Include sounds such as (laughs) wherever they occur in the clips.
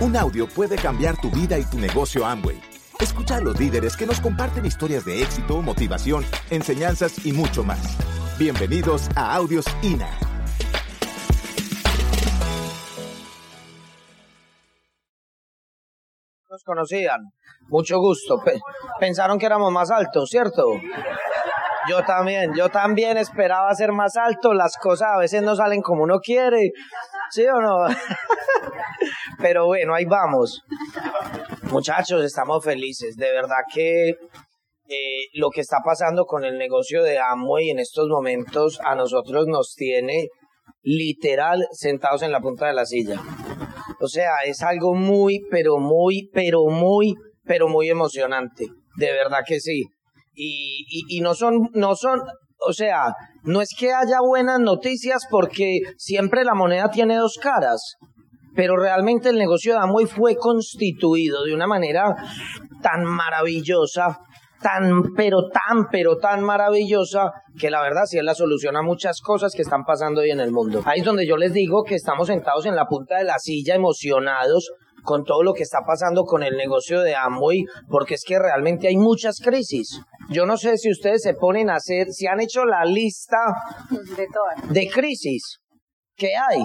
Un audio puede cambiar tu vida y tu negocio Amway. Escucha a los líderes que nos comparten historias de éxito, motivación, enseñanzas y mucho más. Bienvenidos a Audios INA. Nos conocían. Mucho gusto. Pe- pensaron que éramos más altos, ¿cierto? Yo también, yo también esperaba ser más alto. Las cosas a veces no salen como uno quiere. ¿Sí o no? (laughs) Pero bueno, ahí vamos. Muchachos, estamos felices. De verdad que eh, lo que está pasando con el negocio de Amway en estos momentos a nosotros nos tiene literal sentados en la punta de la silla. O sea, es algo muy, pero muy, pero muy, pero muy emocionante. De verdad que sí. Y, y, y no son, no son, o sea, no es que haya buenas noticias porque siempre la moneda tiene dos caras. Pero realmente el negocio de Amway fue constituido de una manera tan maravillosa, tan, pero tan, pero tan maravillosa, que la verdad sí es la solución a muchas cosas que están pasando hoy en el mundo. Ahí es donde yo les digo que estamos sentados en la punta de la silla, emocionados con todo lo que está pasando con el negocio de Amway, porque es que realmente hay muchas crisis. Yo no sé si ustedes se ponen a hacer, si han hecho la lista De todas. de crisis que hay.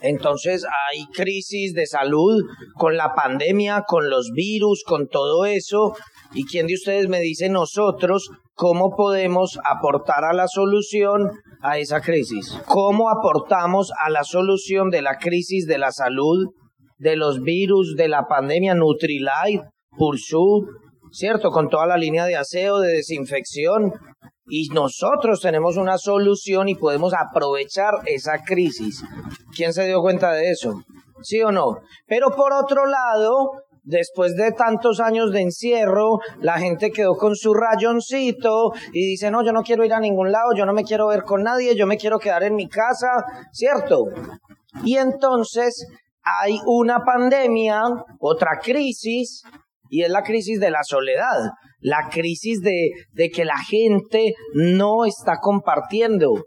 Entonces hay crisis de salud con la pandemia, con los virus, con todo eso. ¿Y quién de ustedes me dice nosotros cómo podemos aportar a la solución a esa crisis? ¿Cómo aportamos a la solución de la crisis de la salud, de los virus, de la pandemia Nutrilite, Pursuit, ¿cierto? Con toda la línea de aseo, de desinfección. Y nosotros tenemos una solución y podemos aprovechar esa crisis. ¿Quién se dio cuenta de eso? ¿Sí o no? Pero por otro lado, después de tantos años de encierro, la gente quedó con su rayoncito y dice, no, yo no quiero ir a ningún lado, yo no me quiero ver con nadie, yo me quiero quedar en mi casa, ¿cierto? Y entonces hay una pandemia, otra crisis, y es la crisis de la soledad, la crisis de, de que la gente no está compartiendo.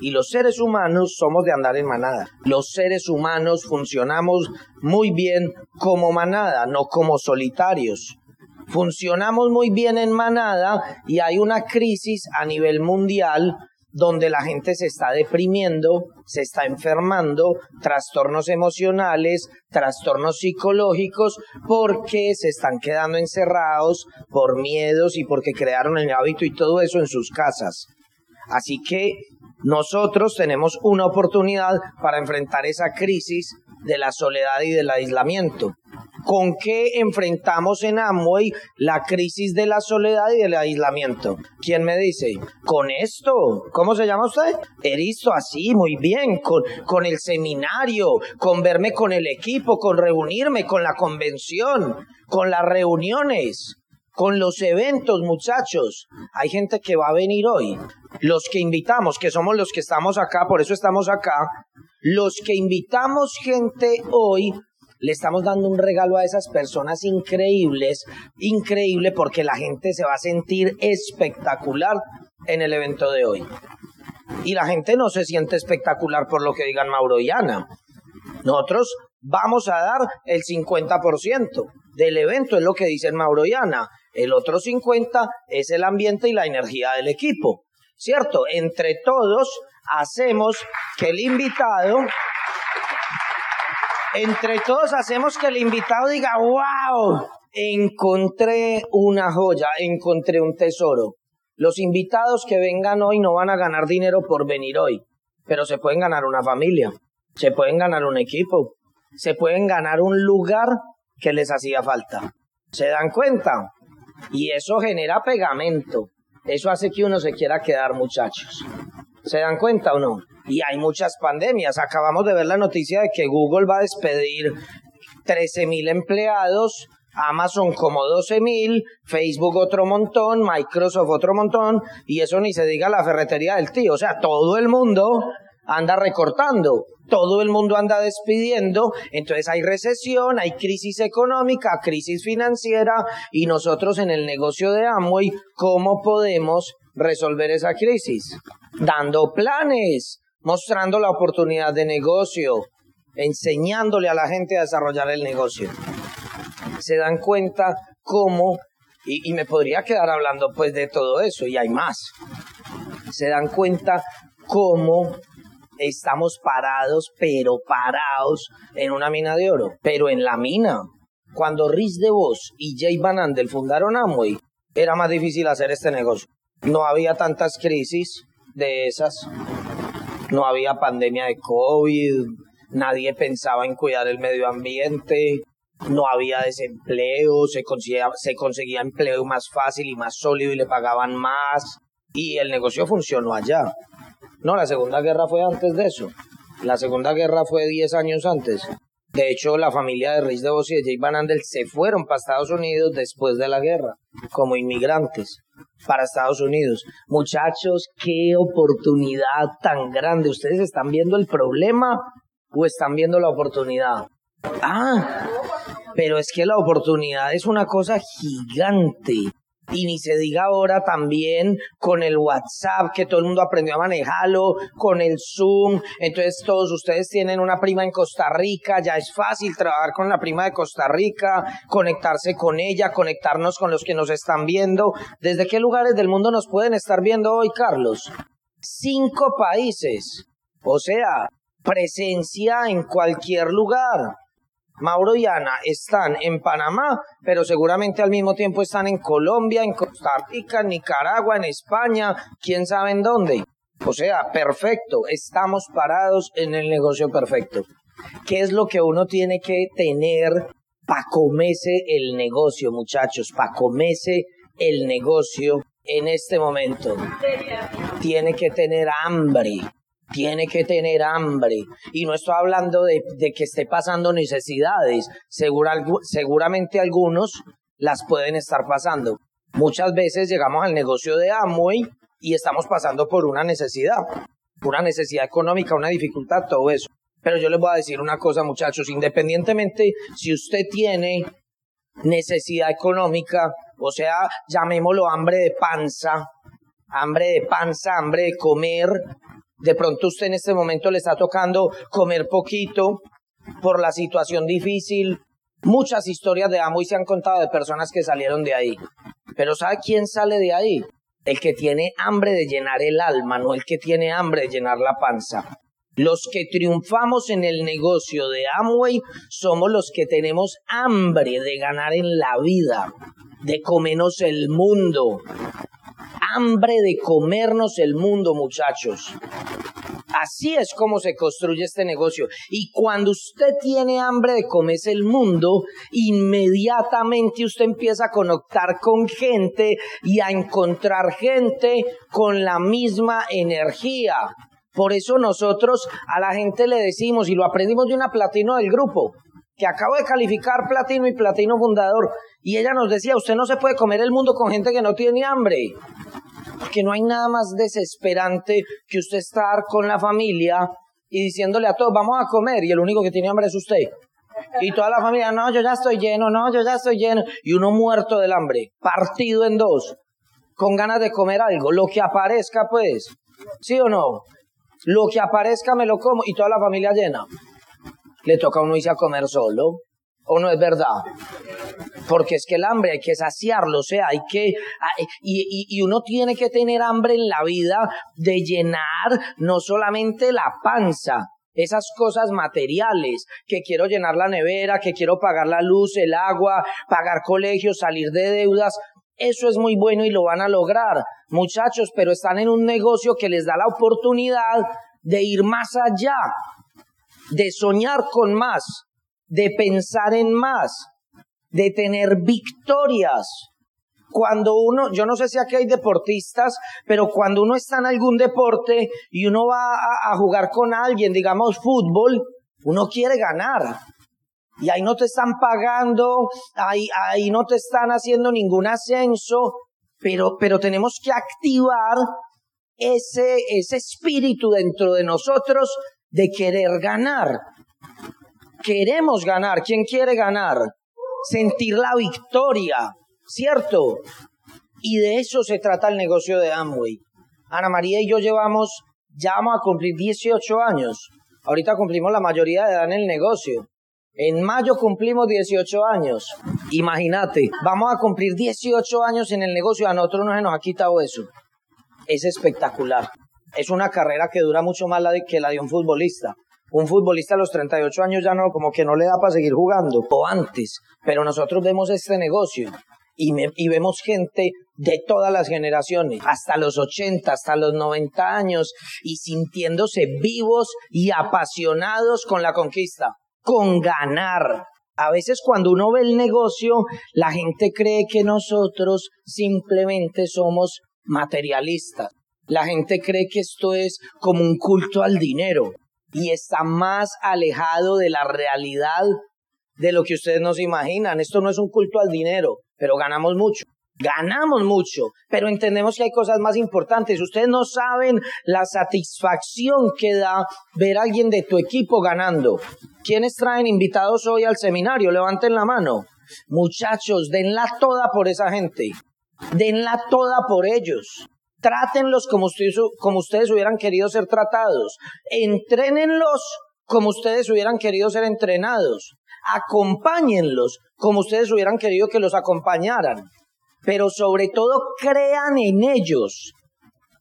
Y los seres humanos somos de andar en manada. Los seres humanos funcionamos muy bien como manada, no como solitarios. Funcionamos muy bien en manada y hay una crisis a nivel mundial donde la gente se está deprimiendo, se está enfermando, trastornos emocionales, trastornos psicológicos, porque se están quedando encerrados por miedos y porque crearon el hábito y todo eso en sus casas. Así que nosotros tenemos una oportunidad para enfrentar esa crisis de la soledad y del aislamiento. ¿Con qué enfrentamos en Amway la crisis de la soledad y del aislamiento? ¿Quién me dice? Con esto. ¿Cómo se llama usted? Eristo, así, muy bien. Con, con el seminario, con verme con el equipo, con reunirme, con la convención, con las reuniones con los eventos, muchachos. Hay gente que va a venir hoy. Los que invitamos, que somos los que estamos acá, por eso estamos acá. Los que invitamos gente hoy, le estamos dando un regalo a esas personas increíbles, increíble porque la gente se va a sentir espectacular en el evento de hoy. Y la gente no se siente espectacular por lo que digan Mauro y Ana. Nosotros vamos a dar el 50% del evento, es lo que dicen Mauro y Ana. El otro 50 es el ambiente y la energía del equipo. ¿Cierto? Entre todos hacemos que el invitado, entre todos hacemos que el invitado diga, wow, encontré una joya, encontré un tesoro. Los invitados que vengan hoy no van a ganar dinero por venir hoy, pero se pueden ganar una familia, se pueden ganar un equipo, se pueden ganar un lugar que les hacía falta. ¿Se dan cuenta? Y eso genera pegamento. Eso hace que uno se quiera quedar, muchachos. ¿Se dan cuenta o no? Y hay muchas pandemias. Acabamos de ver la noticia de que Google va a despedir 13 mil empleados, Amazon como 12 mil, Facebook otro montón, Microsoft otro montón, y eso ni se diga la ferretería del tío. O sea, todo el mundo anda recortando, todo el mundo anda despidiendo, entonces hay recesión, hay crisis económica, crisis financiera, y nosotros en el negocio de Amway, ¿cómo podemos resolver esa crisis? Dando planes, mostrando la oportunidad de negocio, enseñándole a la gente a desarrollar el negocio. Se dan cuenta cómo, y, me podría quedar hablando pues de todo eso, y hay más. Se dan cuenta cómo estamos parados, pero parados en una mina de oro, pero en la mina. Cuando Rhys DeVos y Jay Van Andel fundaron Amway, era más difícil hacer este negocio. No había tantas crisis de esas, no había pandemia de COVID, nadie pensaba en cuidar el medio ambiente, no había desempleo, se conseguía, se conseguía empleo más fácil y más sólido y le pagaban más. Y el negocio funcionó allá. No, la Segunda Guerra fue antes de eso. La Segunda Guerra fue 10 años antes. De hecho, la familia de Rich DeVos y de Jay Van Andel se fueron para Estados Unidos después de la guerra, como inmigrantes para Estados Unidos. Muchachos, qué oportunidad tan grande. ¿Ustedes están viendo el problema o están viendo la oportunidad? Ah, pero es que la oportunidad es una cosa gigante. Y ni se diga ahora también con el WhatsApp, que todo el mundo aprendió a manejarlo, con el Zoom. Entonces todos ustedes tienen una prima en Costa Rica, ya es fácil trabajar con la prima de Costa Rica, conectarse con ella, conectarnos con los que nos están viendo. ¿Desde qué lugares del mundo nos pueden estar viendo hoy, Carlos? Cinco países. O sea, presencia en cualquier lugar. Mauro y Ana están en Panamá, pero seguramente al mismo tiempo están en Colombia, en Costa Rica, en Nicaragua, en España, quién sabe en dónde. O sea, perfecto, estamos parados en el negocio perfecto. ¿Qué es lo que uno tiene que tener para comerse el negocio, muchachos? Para comerse el negocio en este momento. Tiene que tener hambre tiene que tener hambre. Y no estoy hablando de, que esté pasando necesidades. seguramente algunos las pueden estar pasando. Muchas veces llegamos al negocio de Amway y estamos pasando por una necesidad, una necesidad económica, una dificultad, todo eso. Pero yo les voy a decir una cosa, muchachos, independientemente si usted tiene necesidad económica, o sea, llamémoslo hambre de panza, hambre de panza, hambre de comer, de pronto usted en este momento le está tocando comer poquito por la situación difícil. Muchas historias de amo se han contado de personas que salieron de ahí. Pero ¿sabe quién sale de ahí? El que tiene hambre de llenar el alma, no el que tiene hambre de llenar la panza. Los que triunfamos en el negocio de Amway somos los que tenemos hambre de ganar en la vida, de comernos el mundo, hambre de comernos el mundo, muchachos. Así es como se construye este negocio. Y cuando usted tiene hambre de comerse el mundo, inmediatamente usted empieza a conectar con gente y a encontrar gente con la misma energía. Por eso nosotros a la gente le decimos, y lo aprendimos de una platino del grupo, que acabo de calificar platino y platino fundador, y ella nos decía, usted no se puede comer el mundo con gente que no tiene hambre. Porque no hay nada más desesperante que usted estar con la familia y diciéndole a todos, vamos a comer, y el único que tiene hambre es usted. Y toda la familia, no, yo ya estoy lleno, no, yo ya estoy lleno. Y uno muerto del hambre, partido en dos, con ganas de comer algo, lo que aparezca pues. ¿Sí o no? Lo que aparezca me lo como y toda la familia llena. Le toca a uno irse a comer solo. ¿O no es verdad? Porque es que el hambre hay que saciarlo, o sea, hay que, y, y, uno tiene que tener hambre en la vida de llenar no solamente la panza, esas cosas materiales, que quiero llenar la nevera, que quiero pagar la luz, el agua, pagar colegios, salir de deudas, eso es muy bueno y lo van a lograr, muchachos, pero están en un negocio que les da la oportunidad de ir más allá, de soñar con más de pensar en más, de tener victorias. Cuando uno, yo no sé si aquí hay deportistas, pero cuando uno está en algún deporte y uno va a, jugar con alguien, digamos fútbol, uno quiere ganar. Y ahí no te están pagando, ahí, ahí no te están haciendo ningún ascenso, pero, pero tenemos que activar ese, ese espíritu dentro de nosotros de querer ganar queremos ganar. ¿Quién quiere ganar? Sentir la victoria, ¿cierto? Y de eso se trata el negocio de Amway. Ana María y yo llevamos, ya vamos a cumplir 18 años. Ahorita cumplimos la mayoría de edad en el negocio. En mayo cumplimos 18 años. Imagínate, vamos a cumplir 18 años en el negocio, a nosotros no se nos ha quitado eso. Es espectacular. Es una carrera que dura mucho más que la de un futbolista. Un futbolista a los 38 años ya no, como que no le da para seguir jugando, o antes. Pero nosotros vemos este negocio y, y, vemos gente de todas las generaciones, hasta los 80, hasta los 90 años, y sintiéndose vivos y apasionados con la conquista con ganar. A veces cuando uno ve el negocio, la gente cree que nosotros simplemente somos materialistas. La gente cree que esto es como un culto al dinero y está más alejado de la realidad de lo que ustedes nos imaginan. Esto no es un culto al dinero, pero ganamos mucho ganamos mucho, pero entendemos que hay cosas más importantes. Ustedes no saben la satisfacción que da ver a alguien de tu equipo ganando. ¿Quiénes traen invitados hoy al seminario? Levanten la mano. Muchachos, denla toda por esa gente. Denla toda por ellos. Trátenlos como ustedes, como ustedes hubieran querido ser tratados. Entrénenlos como ustedes hubieran querido ser entrenados. Acompáñenlos como ustedes hubieran querido que los acompañaran pero sobre todo crean en ellos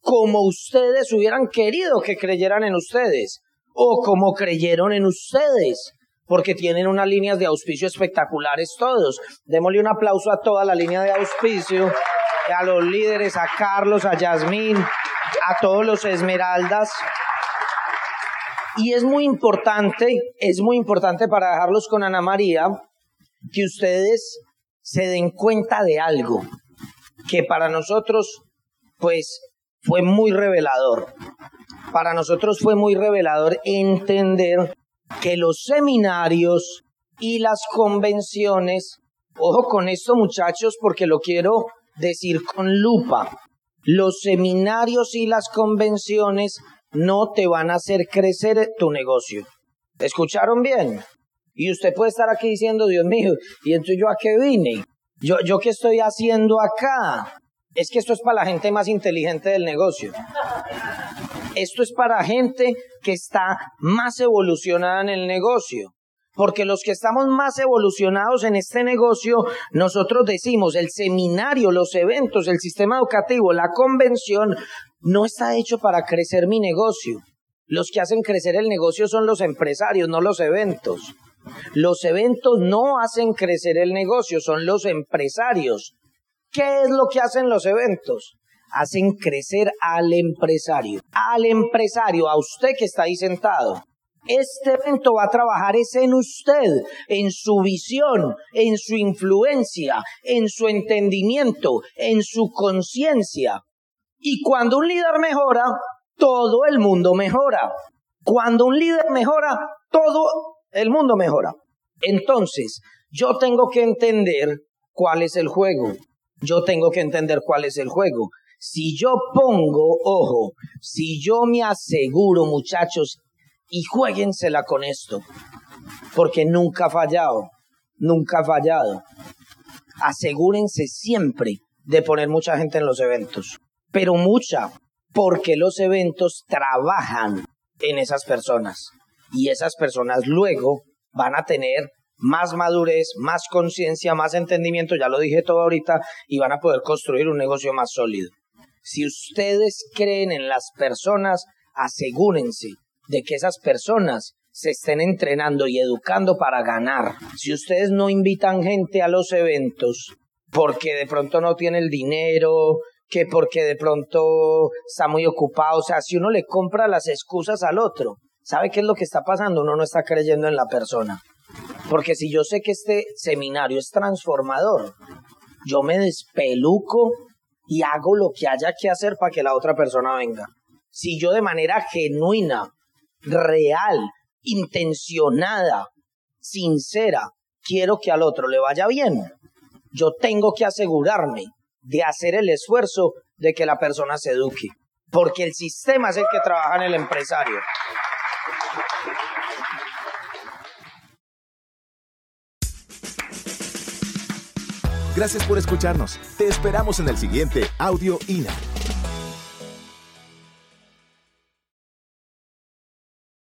como ustedes hubieran querido que creyeran en ustedes o como creyeron en ustedes, porque tienen unas líneas de auspicio espectaculares todos. Démosle un aplauso a toda la línea de auspicio, a los líderes, a Carlos, a Yasmín, a todos los Esmeraldas. Y es muy importante, es muy importante para dejarlos con Ana María, que ustedes se den cuenta de algo que para nosotros, pues, fue muy revelador. Para nosotros fue muy revelador entender que los seminarios y las convenciones, ojo con esto muchachos, porque lo quiero decir con lupa, los seminarios y las convenciones no te van a hacer crecer tu negocio. ¿Escucharon bien? Y usted puede estar aquí diciendo, Dios mío, ¿y entonces yo a qué vine? ¿Yo, yo qué estoy haciendo acá? Es que esto es para la gente más inteligente del negocio. Esto es para gente que está más evolucionada en el negocio. Porque los que estamos más evolucionados en este negocio, nosotros decimos, el seminario, los eventos, el sistema educativo, la convención, no está hecho para crecer mi negocio. Los que hacen crecer el negocio son los empresarios, no los eventos. Los eventos no hacen crecer el negocio, son los empresarios. ¿Qué es lo que hacen los eventos? Hacen crecer al empresario. Al empresario, a usted que está ahí sentado. Este evento va a trabajar es en usted, en su visión, en su influencia, en su entendimiento, en su conciencia. Y cuando un líder mejora, todo el mundo mejora. Cuando un líder mejora, todo el mundo mejora. Entonces, yo tengo que entender cuál es el juego. Yo tengo que entender cuál es el juego. Si yo pongo, ojo, si yo me aseguro, muchachos, y jueguensela con esto, porque nunca ha fallado, nunca ha fallado. Asegúrense siempre de poner mucha gente en los eventos, pero mucha, porque los eventos trabajan en esas personas y esas personas luego van a tener más madurez, más conciencia, más entendimiento, ya lo dije todo ahorita, y van a poder construir un negocio más sólido. Si ustedes creen en las personas, asegúrense de que esas personas se estén entrenando y educando para ganar. Si ustedes no invitan gente a los eventos porque de pronto no tiene el dinero, que porque de pronto está muy ocupado, o sea, si uno le compra las excusas al otro, ¿Sabe qué es lo que está pasando? Uno no está creyendo en la persona. Porque si yo sé que este seminario es transformador, yo me despeluco y hago lo que haya que hacer para que la otra persona venga. Si yo de manera genuina, real, intencionada, sincera, quiero que al otro le vaya bien, yo tengo que asegurarme de hacer el esfuerzo de que la persona se eduque. Porque el sistema es el que trabaja en el empresario. Gracias por escucharnos. Te esperamos en el siguiente Audio INA.